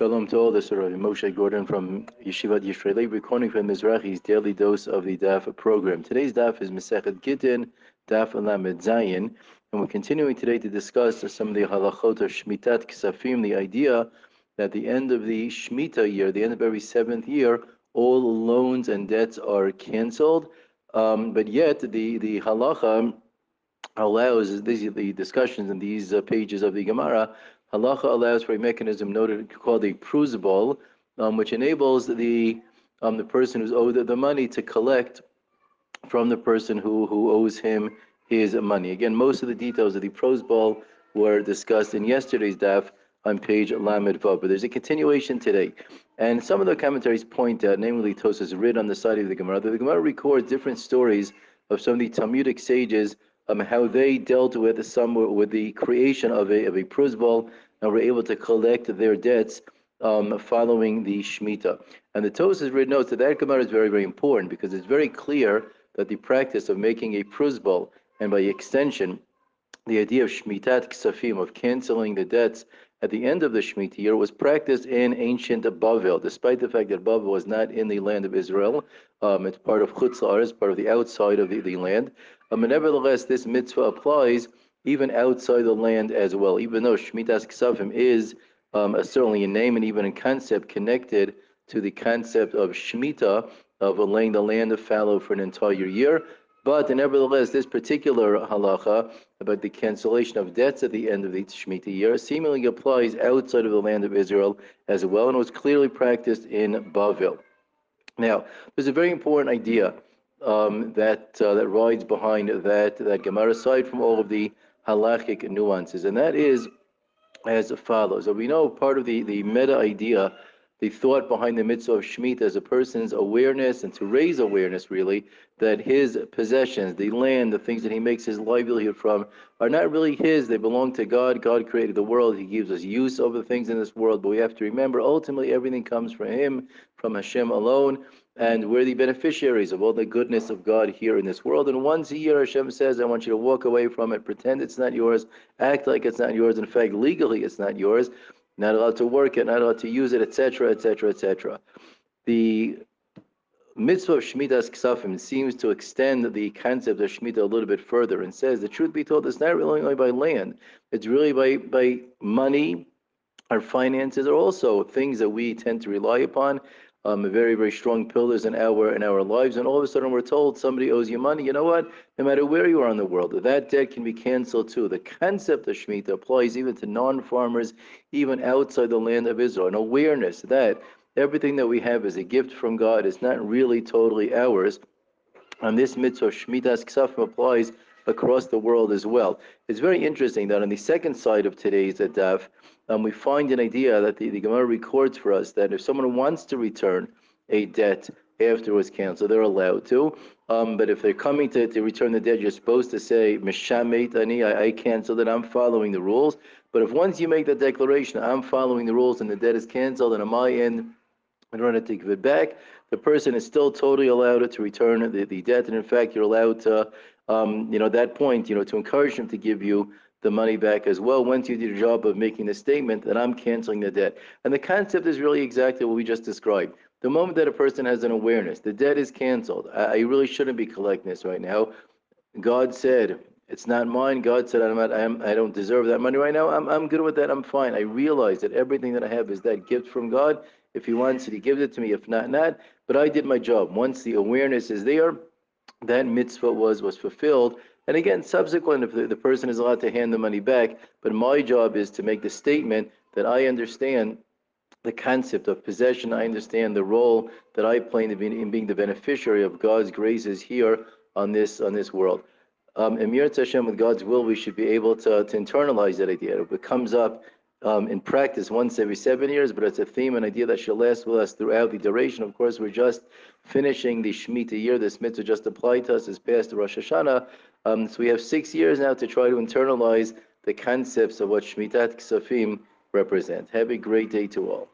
Shalom to all. Is Rabbi Moshe Gordon from Yeshivat Yishrei Lev, recording from Mizrahi's daily dose of the DAF program. Today's DAF is Masechet Gittin, DAF Alamed Zayin, and we're continuing today to discuss some of the halachot of Shmitat Ksafim, the idea that at the end of the Shemitah year, the end of every seventh year, all loans and debts are canceled, um, but yet the, the halacha allows, these the discussions in these uh, pages of the Gemara, halacha allows for a mechanism noted called a pruzbal, um, which enables the um, the person who's owed the money to collect from the person who, who owes him his money. Again, most of the details of the pruzbal were discussed in yesterday's daf on page Lamed Vav, but there's a continuation today. And some of the commentaries point out, namely Tosas writ on the side of the Gemara, that the Gemara records different stories of some of the Talmudic sages um, how they dealt with some with the creation of a of a pruzbal and were able to collect their debts um, following the shmita. And the Tosas written notes that that Gemara is very, very important because it's very clear that the practice of making a pruzbal and by extension, the idea of Shmitat Ksafim, of canceling the debts at the end of the Shemitah year, was practiced in ancient Bavel, despite the fact that Bavel was not in the land of Israel. Um, it's part of Chutz La'aretz, it's part of the outside of the, the land. But nevertheless, this mitzvah applies even outside the land as well, even though Shemitah Ksafim is um, a, certainly a name and even a concept connected to the concept of Shemitah, of laying the land of fallow for an entire year. But nevertheless, this particular halacha about the cancellation of debts at the end of the Shemitah year seemingly applies outside of the land of Israel as well, and was clearly practiced in Bavel. Now, there's a very important idea um, that uh, that rides behind that that Gemara, aside from all of the halachic nuances, and that is as follows. So we know part of the, the meta idea the thought behind the mitzvah of Shemitah is a person's awareness and to raise awareness, really, that his possessions, the land, the things that he makes his livelihood from, are not really his. They belong to God. God created the world. He gives us use over the things in this world. But we have to remember ultimately everything comes from Him, from Hashem alone. And we're the beneficiaries of all the goodness of God here in this world. And once a year, Hashem says, I want you to walk away from it, pretend it's not yours, act like it's not yours. In fact, legally, it's not yours not allowed to work it, not allowed to use it, etc., etc., etc. The mitzvah of Shemitat Ksafim seems to extend the concept of Shemitah a little bit further and says the truth be told, it's not really only by land, it's really by, by money. Our finances are also things that we tend to rely upon um, very, very strong pillars in our in our lives. And all of a sudden, we're told somebody owes you money. You know what? No matter where you are in the world, that debt can be canceled too. The concept of Shemitah applies even to non-farmers, even outside the land of Israel. An awareness that everything that we have is a gift from God It's not really totally ours. And this mitzvah of Shemitat Ksafim applies across the world as well. It's very interesting that on the second side of today's Adaf, um, we find an idea that the, the Gemara records for us that if someone wants to return a debt after it was canceled, they're allowed to. Um, but if they're coming to, to return the debt, you're supposed to say, ani, I, I canceled it, I'm following the rules. But if once you make that declaration, I'm following the rules and the debt is canceled, and on my end, in order to give it back, the person is still totally allowed to return the, the debt. And in fact, you're allowed to, um, you know, at that point, you know, to encourage them to give you the money back as well once you do the job of making the statement that I'm canceling the debt. And the concept is really exactly what we just described. The moment that a person has an awareness, the debt is canceled. I, I really shouldn't be collecting this right now. God said, it's not mine. God said, I'm not, I'm, I don't deserve that money right now. I'm, I'm good with that. I'm fine. I realize that everything that I have is that gift from God. If He wants it, He gives it to me. If not, not. But I did my job. Once the awareness is there, that mitzvah was was fulfilled and again, subsequent, if the, the person is allowed to hand the money back, but my job is to make the statement that I understand the concept of possession. I understand the role that I play in, being, in being the beneficiary of God's graces here on this on this world. Um, Im Yirtzeh Hashem, with God's will, we should be able to, to internalize that idea. If It comes up um, in practice once every seven years, but it's a theme, an idea that shall last with us throughout the duration. Of course, we're just finishing the Shemitah year. This mitzvah just applied to us as past Rosh Hashanah. Um, so we have six years now to try to internalize the concepts of what Shmitat Ksafim represent. Have a great day to all.